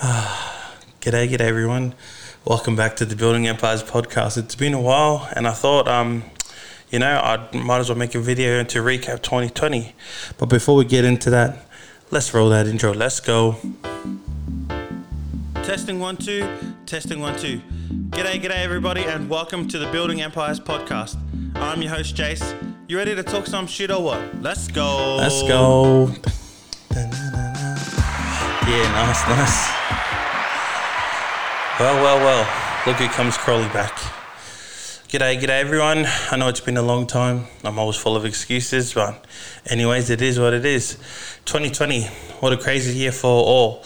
G'day, g'day everyone. Welcome back to the Building Empires podcast. It's been a while, and I thought, um, you know, I might as well make a video to recap 2020. But before we get into that, let's roll that intro. Let's go. Testing one, two, testing one, two. G'day, g'day everybody, and welcome to the Building Empires podcast. I'm your host, Jace. You ready to talk some shit or what? Let's go. Let's go. Yeah, nice, nice. Well, well, well. Look who comes crawling back. G'day, g'day everyone. I know it's been a long time. I'm always full of excuses, but anyways, it is what it is. 2020, what a crazy year for all.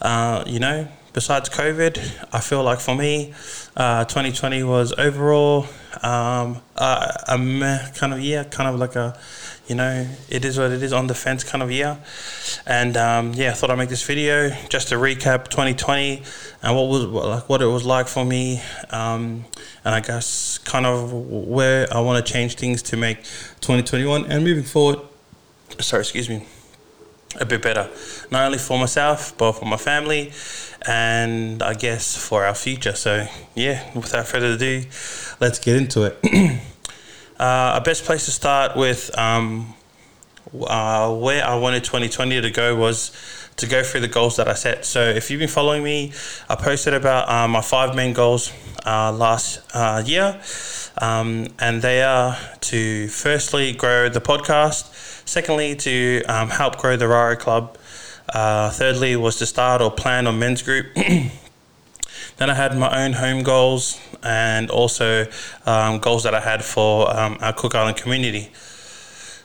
Uh, you know, besides COVID, I feel like for me, uh, 2020 was overall um, uh, kind of year, kind of like a you know, it is what it is on the fence kind of year. And um, yeah, I thought I'd make this video just to recap 2020 and what was like what it was like for me, um, and I guess kind of where I want to change things to make 2021 and moving forward. Sorry, excuse me. A bit better, not only for myself but for my family, and I guess for our future. So yeah, without further ado, let's get into it. Uh, a best place to start with um, uh, where I wanted 2020 to go was to go through the goals that I set. So if you've been following me, I posted about uh, my five main goals uh, last uh, year, um, and they are to firstly grow the podcast, secondly to um, help grow the Rara Club, uh, thirdly was to start or plan a men's group. Then I had my own home goals and also um, goals that I had for um, our Cook Island community.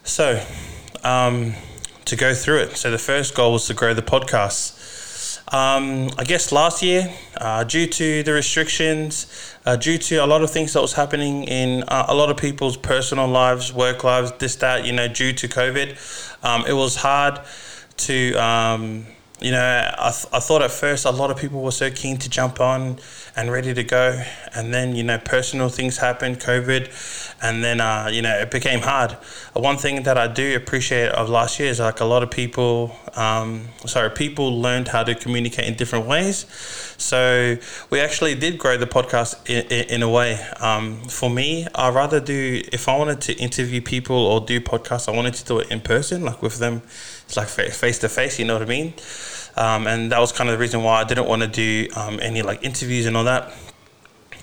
So, um, to go through it. So, the first goal was to grow the podcast. Um, I guess last year, uh, due to the restrictions, uh, due to a lot of things that was happening in uh, a lot of people's personal lives, work lives, this, that, you know, due to COVID, um, it was hard to um, you know, I, th- I thought at first a lot of people were so keen to jump on and ready to go. And then, you know, personal things happened, COVID, and then, uh, you know, it became hard. One thing that I do appreciate of last year is like a lot of people, um, sorry, people learned how to communicate in different ways. So we actually did grow the podcast in, in, in a way. Um, for me, I rather do, if I wanted to interview people or do podcasts, I wanted to do it in person, like with them it's like face to face. You know what I mean? Um, and that was kind of the reason why I didn't want to do um, any like interviews and all that.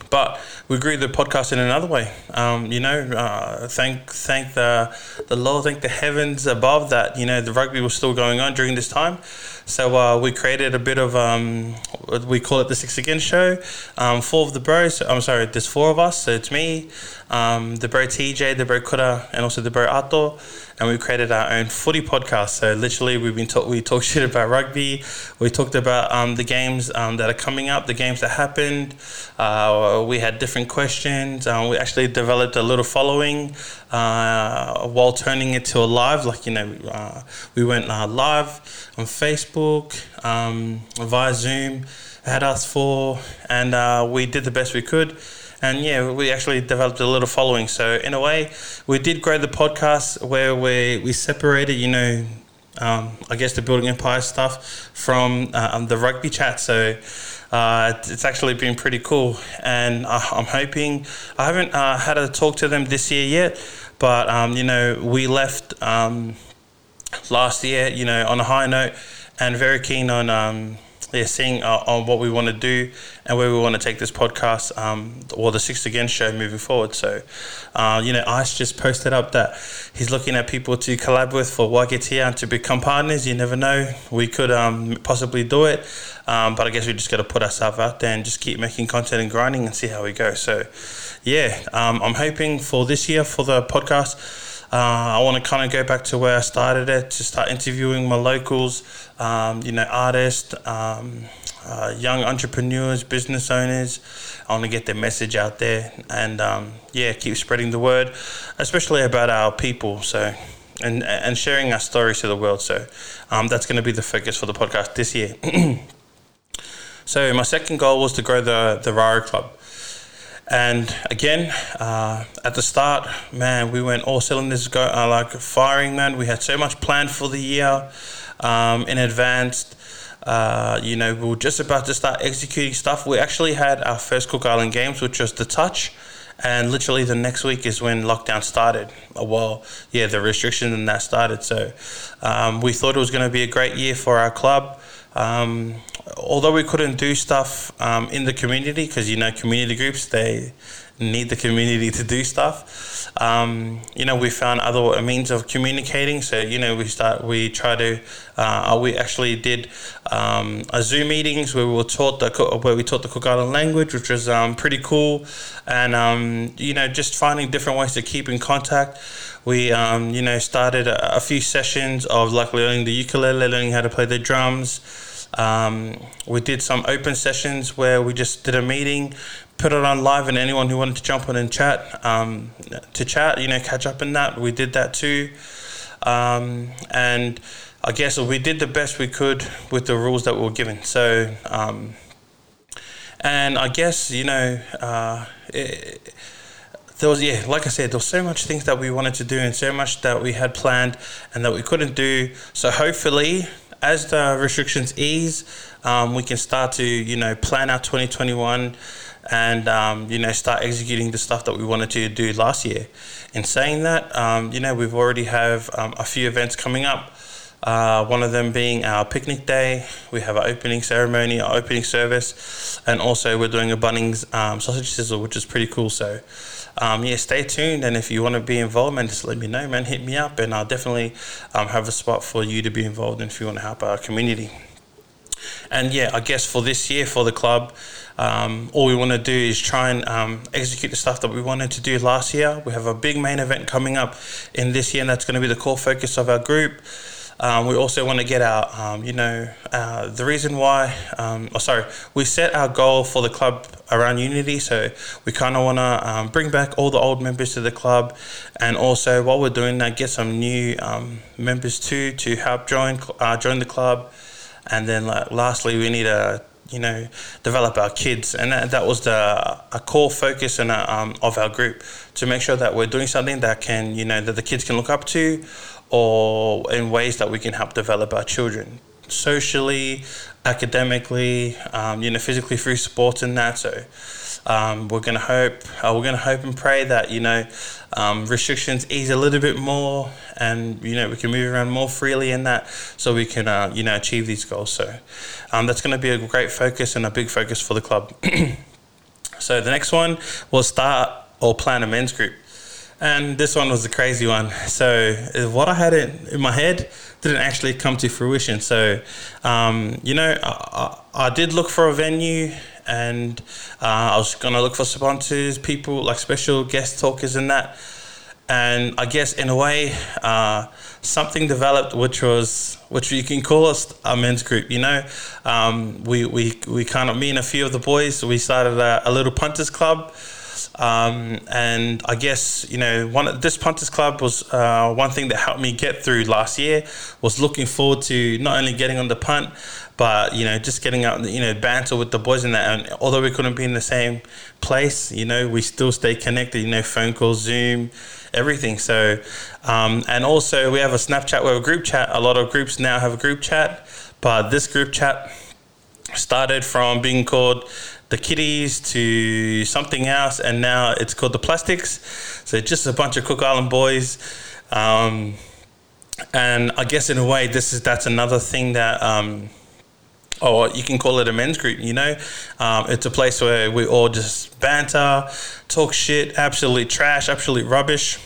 But we grew the podcast in another way. Um, you know, uh, thank thank the the Lord, thank the heavens above that. You know, the rugby was still going on during this time, so uh, we created a bit of um, we call it the Six Again show. Um, four of the bros. I'm sorry, there's four of us. So it's me, um, the bro TJ, the bro Kuta, and also the bro Ato and we created our own footy podcast. So literally, we've been talk we talk shit about rugby. We talked about um, the games um, that are coming up, the games that happened. Uh, we had different questions. Um, we actually developed a little following uh, while turning it to a live. Like you know, uh, we went uh, live on Facebook um, via Zoom. Had us four, and uh, we did the best we could and yeah, we actually developed a little following. So in a way, we did grow the podcast where we we separated, you know, um, I guess the building empire stuff from uh, um, the rugby chat. So. Uh, it's actually been pretty cool, and I'm hoping I haven't uh, had a talk to them this year yet, but um, you know we left um, last year, you know, on a high note, and very keen on yeah, seeing uh, on what we want to do and where we want to take this podcast um, or the Six Again show moving forward. So, uh, you know, Ice just posted up that he's looking at people to collab with for Waiketia and to become partners. You never know. We could um, possibly do it. Um, but I guess we just got to put ourselves out there and just keep making content and grinding and see how we go. So, yeah, um, I'm hoping for this year for the podcast uh, I want to kind of go back to where I started at to start interviewing my locals, um, you know, artists, um, uh, young entrepreneurs, business owners. I want to get their message out there and um, yeah, keep spreading the word, especially about our people. So and and sharing our stories to the world. So um, that's going to be the focus for the podcast this year. so my second goal was to grow the the Rara Club. And again, uh, at the start, man, we went all cylinders go uh, like firing, man. We had so much planned for the year um, in advance. uh, you know, we were just about to start executing stuff. We actually had our first Cook Island Games, which was the touch. And literally the next week is when lockdown started. Uh, well, yeah, the restrictions and that started. So um, we thought it was going to be a great year for our club. Um, although we couldn't do stuff um, in the community, because you know, community groups, they need the community to do stuff. Um, you know, we found other means of communicating. So you know, we start we try to uh, we actually did um, a Zoom meetings where we were taught the where we taught the Cook Island language, which was um, pretty cool, and um, you know, just finding different ways to keep in contact. We um, you know started a, a few sessions of like learning the ukulele, learning how to play the drums. Um, we did some open sessions where we just did a meeting, put it on live, and anyone who wanted to jump on and chat um, to chat, you know, catch up in that. We did that too, um, and I guess we did the best we could with the rules that we were given. So, um, and I guess you know. Uh, it, there was yeah like i said there was so much things that we wanted to do and so much that we had planned and that we couldn't do so hopefully as the restrictions ease, um, we can start to you know plan our 2021 and um, you know start executing the stuff that we wanted to do last year. In saying that, um, you know we've already have um, a few events coming up. Uh, one of them being our picnic day. We have our opening ceremony, our opening service, and also we're doing a Bunnings um, sausage sizzle, which is pretty cool. So um, yeah, stay tuned. And if you want to be involved, man, just let me know, man. Hit me up, and I'll definitely um, have a spot for you to be involved in if you want to help our community. And yeah, I guess for this year for the club, um, all we want to do is try and um, execute the stuff that we wanted to do last year. We have a big main event coming up in this year, and that's going to be the core focus of our group. Um, we also want to get our, um, you know, uh, the reason why, um, oh, sorry, we set our goal for the club around unity. So we kind of want to um, bring back all the old members to the club. And also, while we're doing that, get some new um, members too to help join, uh, join the club. And then, like, lastly, we need to you know, develop our kids, and that, that was the a core focus and um, of our group to make sure that we're doing something that can, you know, that the kids can look up to, or in ways that we can help develop our children socially, academically, um, you know, physically through sports and that. So um, we're gonna hope uh, we're gonna hope and pray that you know um, restrictions ease a little bit more, and you know we can move around more freely in that, so we can uh, you know achieve these goals. So um, that's gonna be a great focus and a big focus for the club. so the next one will start or plan a men's group. And this one was a crazy one. So what I had in, in my head didn't actually come to fruition. So, um, you know, I, I, I, did look for a venue and uh, I was going to look for sponsors, people like special guest talkers and that. And I guess in a way, uh, something developed, which was which you can call us a men's group. You know, um, we we we kind of me and a few of the boys we started a, a little punters club. Um, and I guess you know one this punters club was uh, one thing that helped me get through last year was looking forward to not only getting on the punt, but you know just getting out you know banter with the boys in that. And although we couldn't be in the same place, you know we still stay connected. You know phone calls, Zoom, everything. So um, and also we have a Snapchat, we have a group chat. A lot of groups now have a group chat, but this group chat started from being called the kitties to something else, and now it's called the plastics. So just a bunch of Cook Island boys. Um, and I guess in a way, this is that's another thing that. Um, or you can call it a men's group, you know. Um, it's a place where we all just banter, talk shit, absolutely trash, absolute rubbish.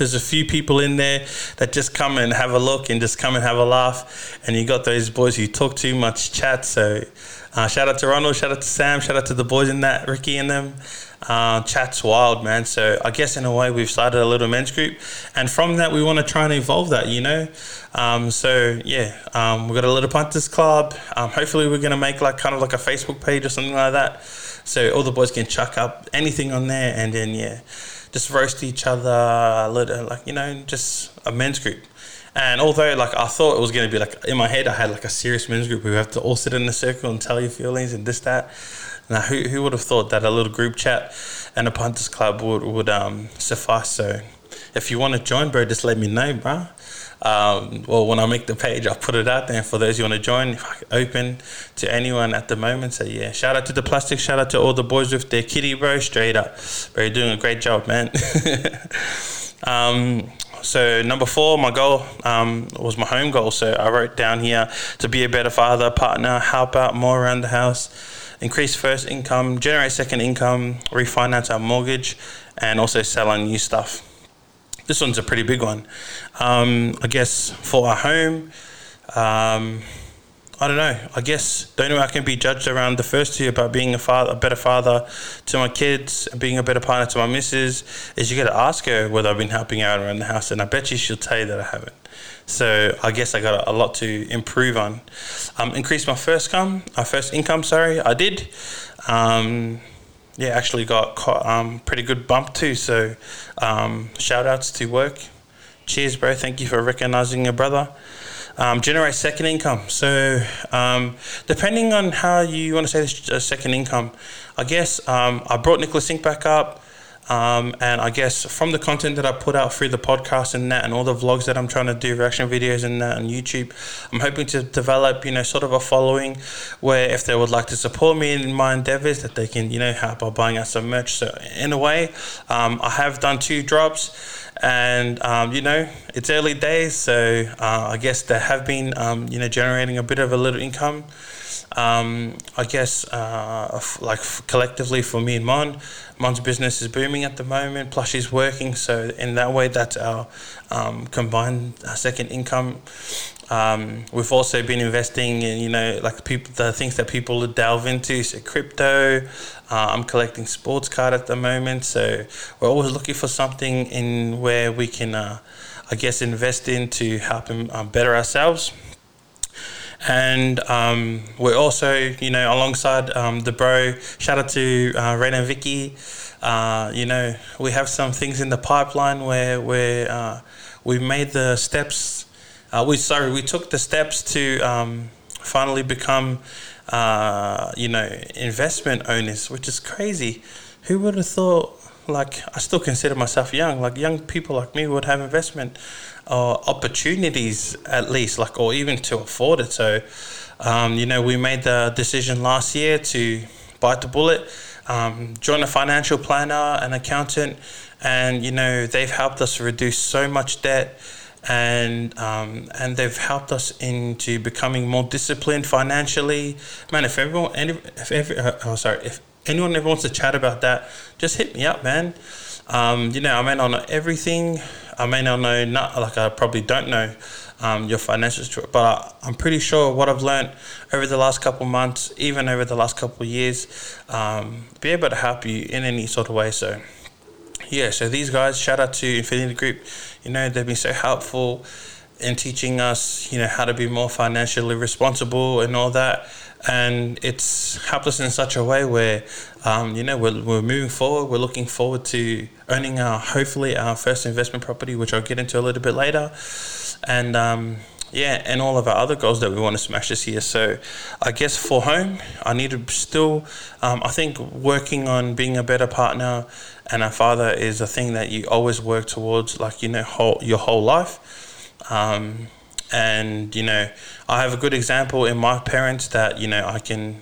There's a few people in there that just come and have a look and just come and have a laugh. And you got those boys who talk too much chat. So uh, shout out to Ronald, shout out to Sam, shout out to the boys in that, Ricky and them. Uh, chat's wild, man. So I guess in a way we've started a little men's group, and from that we want to try and evolve that, you know. Um, so yeah, um, we've got a little punters club. Um, hopefully we're gonna make like kind of like a Facebook page or something like that, so all the boys can chuck up anything on there, and then yeah, just roast each other, like you know, just a men's group. And although like I thought it was going to be like in my head, I had like a serious men's group who have to all sit in a circle and tell your feelings and this that. Now who who would have thought that a little group chat and a punters club would would um, suffice? So if you want to join, bro, just let me know, bro. Um, well, when I make the page, I'll put it out there. For those who want to join, If I open to anyone at the moment. So yeah, shout out to the plastic. Shout out to all the boys with their kitty, bro. Straight up, bro, you're doing a great job, man. um, so number four, my goal um, was my home goal. So I wrote down here to be a better father, partner, help out more around the house, increase first income, generate second income, refinance our mortgage, and also sell our new stuff this one's a pretty big one. Um, I guess for our home, um, I don't know. I guess the only way I can be judged around the first two about being a father, a better father to my kids, being a better partner to my missus, is you got to ask her whether I've been helping out around the house, and I bet you she'll tell you that I haven't. So I guess I got a, lot to improve on. Um, increase my first come, our first income. Sorry, I did. Um, yeah, actually got um, pretty good bump too. So um, shout outs to work. Cheers, bro. Thank you for recognizing your brother. Um, generate second income. So um, depending on how you want to say this, uh, second income, I guess um, I brought Nicholas Inc back up. Um, and I guess from the content that I put out through the podcast and that, and all the vlogs that I'm trying to do, reaction videos and that on YouTube, I'm hoping to develop, you know, sort of a following where if they would like to support me in my endeavors, that they can, you know, help by buying out some merch. So in a way, um, I have done two drops and um, you know it's early days so uh, i guess they have been um, you know generating a bit of a little income um, I guess uh, like collectively for me and Mon, Mon's business is booming at the moment. Plushie's working, so in that way, that's our um, combined uh, second income. Um, we've also been investing in, you know, like people, the things that people delve into, so crypto. Uh, I'm collecting sports card at the moment, so we're always looking for something in where we can, uh, I guess, invest in to help them um, better ourselves. And um, we're also, you know, alongside um, the bro, shout out to uh, Rain and Vicky. Uh, you know, we have some things in the pipeline where, where uh, we made the steps. Uh, we sorry, we took the steps to um, finally become, uh, you know, investment owners, which is crazy. Who would have thought? Like, I still consider myself young. Like, young people like me would have investment uh, opportunities at least, like or even to afford it. So, um, you know, we made the decision last year to bite the bullet, um, join a financial planner, an accountant, and you know they've helped us reduce so much debt. And um, and they've helped us into becoming more disciplined financially. Man, if everyone, if every, uh, oh sorry, if anyone ever wants to chat about that, just hit me up, man. Um, you know, I may not know everything. I may not know, not like I probably don't know um, your financial structure, but I, am pretty sure what I've learned over the last couple months, even over the last couple years, um, be able to help you in any sort of way. So, yeah, so these guys, shout out to Infinity Group. You know, they've been so helpful in teaching us, you know, how to be more financially responsible and all that and it's helped us in such a way where um, you know we're, we're moving forward. We're looking forward to owning our hopefully our first investment property which i'll get into a little bit later. And um, yeah and all of our other goals that we want to smash this year. So i guess for home i need to still um, i think working on being a better partner and a father is a thing that you always work towards like you know whole, your whole life. Um, and you know i have a good example in my parents that you know i can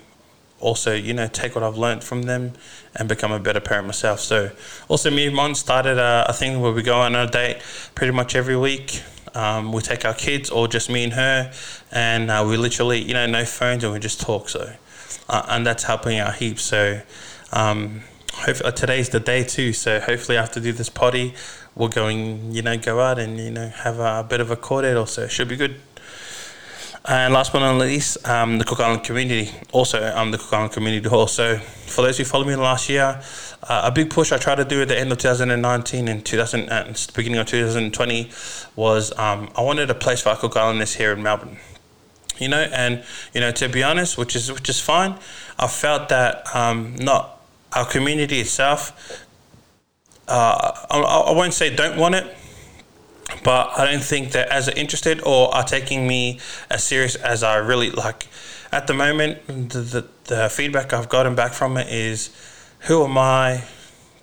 also you know take what i've learned from them and become a better parent myself. So also me and Mon started a, a, thing where we go on a date pretty much every week. Um, we take our kids or just me and her and uh, we literally you know no phones and we just talk so uh, and that's helping out heaps. So um, hopefully, uh, today's the day too. So hopefully after do this potty we're going, you know, go out and you know have a, bit of a quartet also. It should be good. And last but not least, um, the Cook Island community. Also, um, the Cook Island community hall. So, for those who followed me last year, uh, a big push I tried to do at the end of 2019 and 2000 and the beginning of 2020 was um, I wanted a place for Cook Islanders here in Melbourne. You know, and you know, to be honest, which is which is fine. I felt that um, not our community itself uh, I, I won't say don't want it, but I don't think they're as interested or are taking me as serious as I really like. At the moment, the, the, the feedback I've gotten back from it is, who am I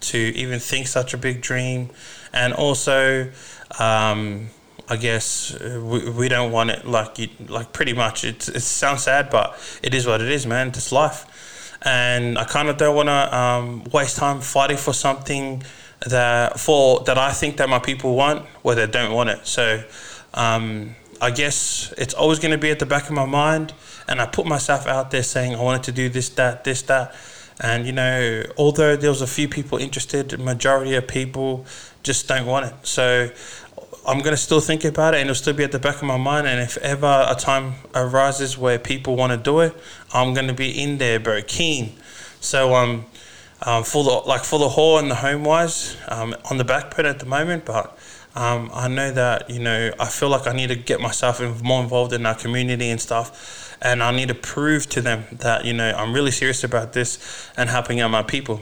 to even think such a big dream and also. Um, I guess uh, we, we don't want it like you, like pretty much. It, it sounds sad, but it is what it is, man. It's life, and I kind of don't want to um, waste time fighting for something that for that I think that my people want, where they don't want it. So um, I guess it's always going to be at the back of my mind, and I put myself out there saying I wanted to do this, that, this, that, and you know, although there was a few people interested, majority of people just don't want it. So I'm going to still think about it and it'll still be at the back of my mind. And if ever a time arises where people want to do it, I'm going to be in there, bro, keen. So, um, um, for the like for the whole and the home wise, um, on the back burner at the moment, but um, I know that you know I feel like I need to get myself more involved in our community and stuff, and I need to prove to them that you know I'm really serious about this and helping out my people.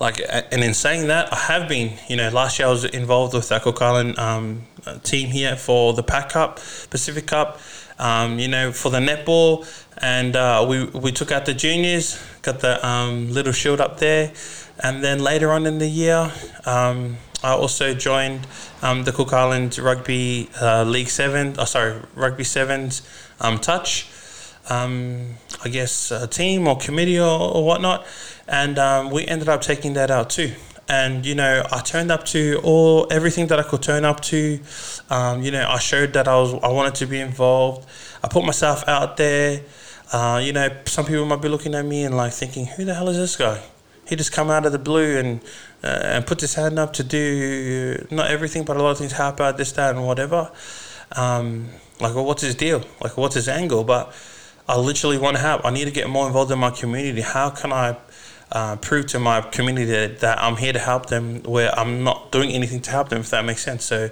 Like, and in saying that, I have been. You know, last year I was involved with the Cook Island um, team here for the Pac Cup, Pacific Cup. Um, you know, for the netball, and uh, we we took out the juniors, got the um, little shield up there, and then later on in the year, um, I also joined um, the Cook Islands Rugby uh, League Seven. Oh, sorry, Rugby Sevens um, Touch. Um, I guess a team or committee or, or whatnot, and um, we ended up taking that out too. And you know, I turned up to all everything that I could turn up to. Um, you know, I showed that I was I wanted to be involved. I put myself out there. Uh, you know, some people might be looking at me and like thinking, "Who the hell is this guy?" He just come out of the blue and uh, and put his hand up to do not everything, but a lot of things. Help out this, that, and whatever. Um, like, well, what's his deal? Like, what's his angle? But I literally want to help. I need to get more involved in my community. How can I uh, prove to my community that, that, I'm here to help them, where I'm not doing anything to help them, if that makes sense. So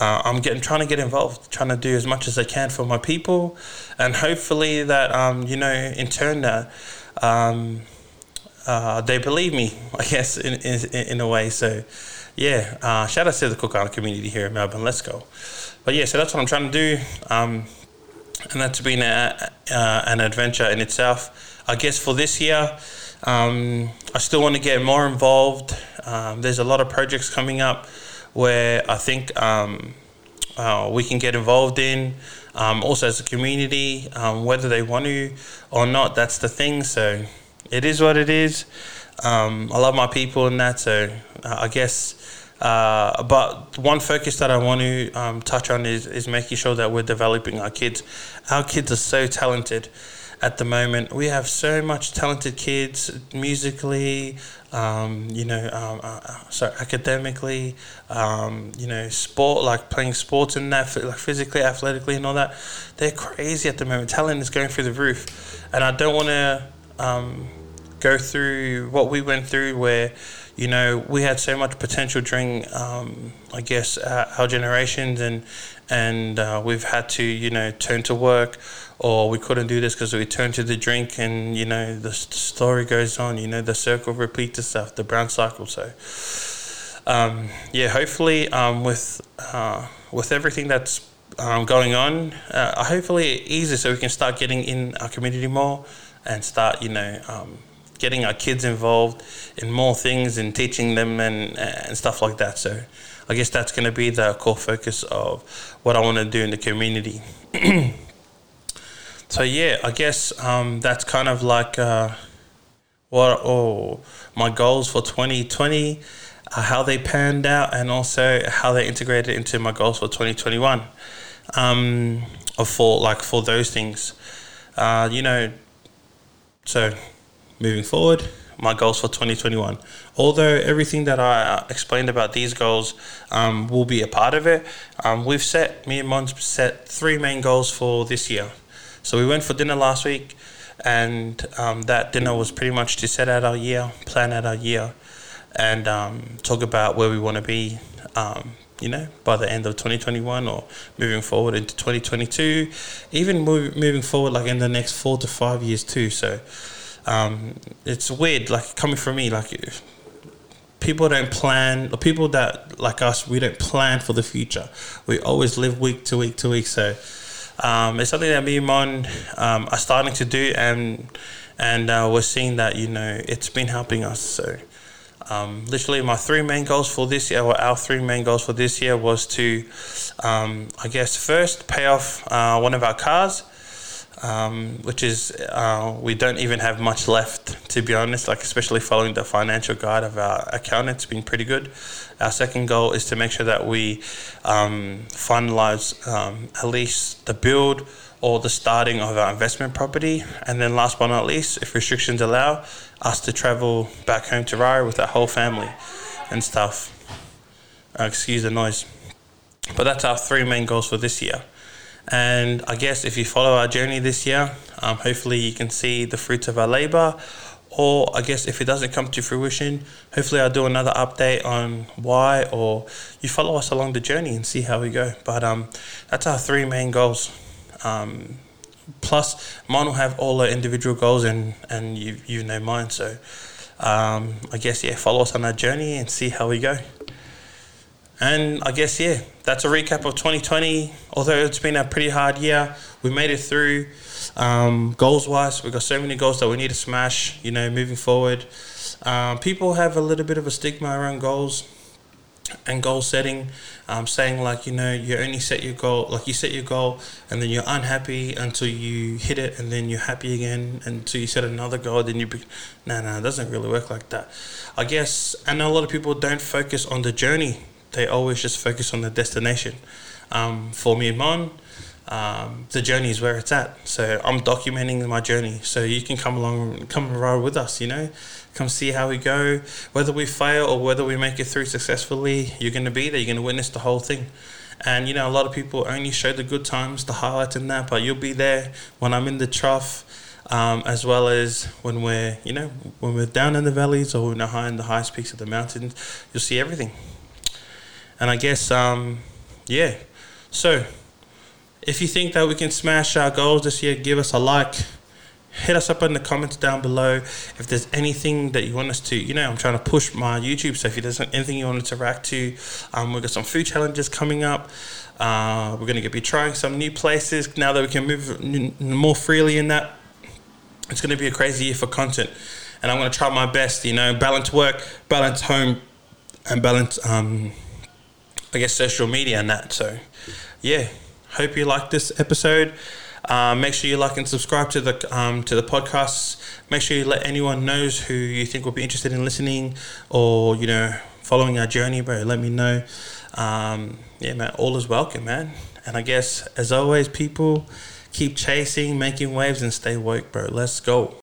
uh, I'm getting trying to get involved, trying to do as much as I can for my people, and hopefully that um, you know in turn that. Um, uh, they believe me, I guess, in, in, in a way. So, yeah, uh, shout out to the Cook Island community here in Melbourne. Let's go. But yeah, so that's what I'm trying to do. Um, and that's been a, an adventure in itself. I guess for this year, um, I still want to get more involved. Um, there's a lot of projects coming up where I think um, uh, we can get involved in. Um, also, as a community, um, whether they want to or not, that's the thing. So, it is what it is. Um, I love my people and that, so uh, I guess. Uh, but one focus that I want to um, touch on is, is making sure that we're developing our kids. Our kids are so talented at the moment. We have so much talented kids musically, um, you know, um, uh, uh so academically, um, you know, sport, like playing sports and that, like physically, athletically, and all that. They're crazy at the moment. Talent is going through the roof. And I don't want to um, go through what we went through where you know we had so much potential during um, I guess our, our, generations and and uh, we've had to you know turn to work or we couldn't do this because we turned to the drink and you know the story goes on you know the circle repeats itself the brown cycle. So um, yeah hopefully um, with uh, with everything that's um, going on uh, hopefully it eases so we can start getting in our community more and start you know um, getting our kids involved in more things and teaching them and, and stuff like that. So I guess that's going to be the core focus of what I want to do in the community. so yeah, I guess um, that's kind of like uh, what oh my goals for 2020, uh, how they panned out, and also how they integrated into my goals for 2021. Um, for like for those things, uh, you know, so moving forward, my goals for 2021. Although everything that I uh, explained about these goals um, will be a part of it, um, we've set, me and Mons set three main goals for this year. So we went for dinner last week, and um, that dinner was pretty much to set out our year, plan out our year, and um, talk about where we want to be um, you know, by the end of 2021 or moving forward into 2022, even move, moving forward like in the next four to five years too. So um, it's weird, like coming from me, like people don't plan, people that like us, we don't plan for the future. We always live week to week to week. So um, it's something that me and Mon um, are starting to do, and and uh, we're seeing that you know it's been helping us. So Um, literally, my three main goals for this year, or our three main goals for this year, was to, um, I guess, first pay off uh, one of our cars, um, which is uh, we don't even have much left, to be honest. Like especially following the financial guide of our account, it's been pretty good. Our second goal is to make sure that we um, finalize um, at least the build or the starting of our investment property. And then last but not least, if restrictions allow, us to travel back home to Rara with our whole family and stuff. Uh, excuse the noise. But that's our three main goals for this year. And I guess if you follow our journey this year, um, hopefully you can see the fruits of our labor. Or I guess if it doesn't come to fruition, hopefully I'll do another update on why, or you follow us along the journey and see how we go. But um, that's our three main goals. Um, plus, mine will have all the individual goals, and and you you know mine. So, um, I guess yeah, follow us on our journey and see how we go. And I guess yeah, that's a recap of 2020. Although it's been a pretty hard year, we made it through. Um, goals wise, we've got so many goals that we need to smash. You know, moving forward, um, people have a little bit of a stigma around goals and goal setting um, saying like you know you only set your goal like you set your goal and then you're unhappy until you hit it and then you're happy again until you set another goal then you be no no it doesn't really work like that i guess know a lot of people don't focus on the journey they always just focus on the destination um, for me Mon, um, the journey is where it's at. So I'm documenting my journey. So you can come along, come ride with us. You know, come see how we go. Whether we fail or whether we make it through successfully, you're going to be there. You're going to witness the whole thing. And you know, a lot of people only show the good times, the highlights, and that. But you'll be there when I'm in the trough. Um, as well as when we're, you know, when we're down in the valleys or when we're high in the highest peaks of the mountains, you'll see everything. And I guess, um, yeah. So if you think that we can smash our goals this year, give us a like. Hit us up in the comments down below if there's anything that you want us to. You know, I'm trying to push my YouTube, so if there's anything you want to react to, um, we've got some food challenges coming up. Uh, we're going to be trying some new places now that we can move more freely in that. It's going to be a crazy year for content, and I'm going to try my best. You know, balance work, balance home, and balance, um, I guess, social media and that. So, yeah hope you liked this episode. Uh, make sure you like and subscribe to the um, to the podcasts. Make sure you let anyone knows who you think will be interested in listening or you know following our journey, bro. Let me know. Um, yeah, man, all is welcome, man. And I guess as always, people keep chasing, making waves, and stay woke, bro. Let's go.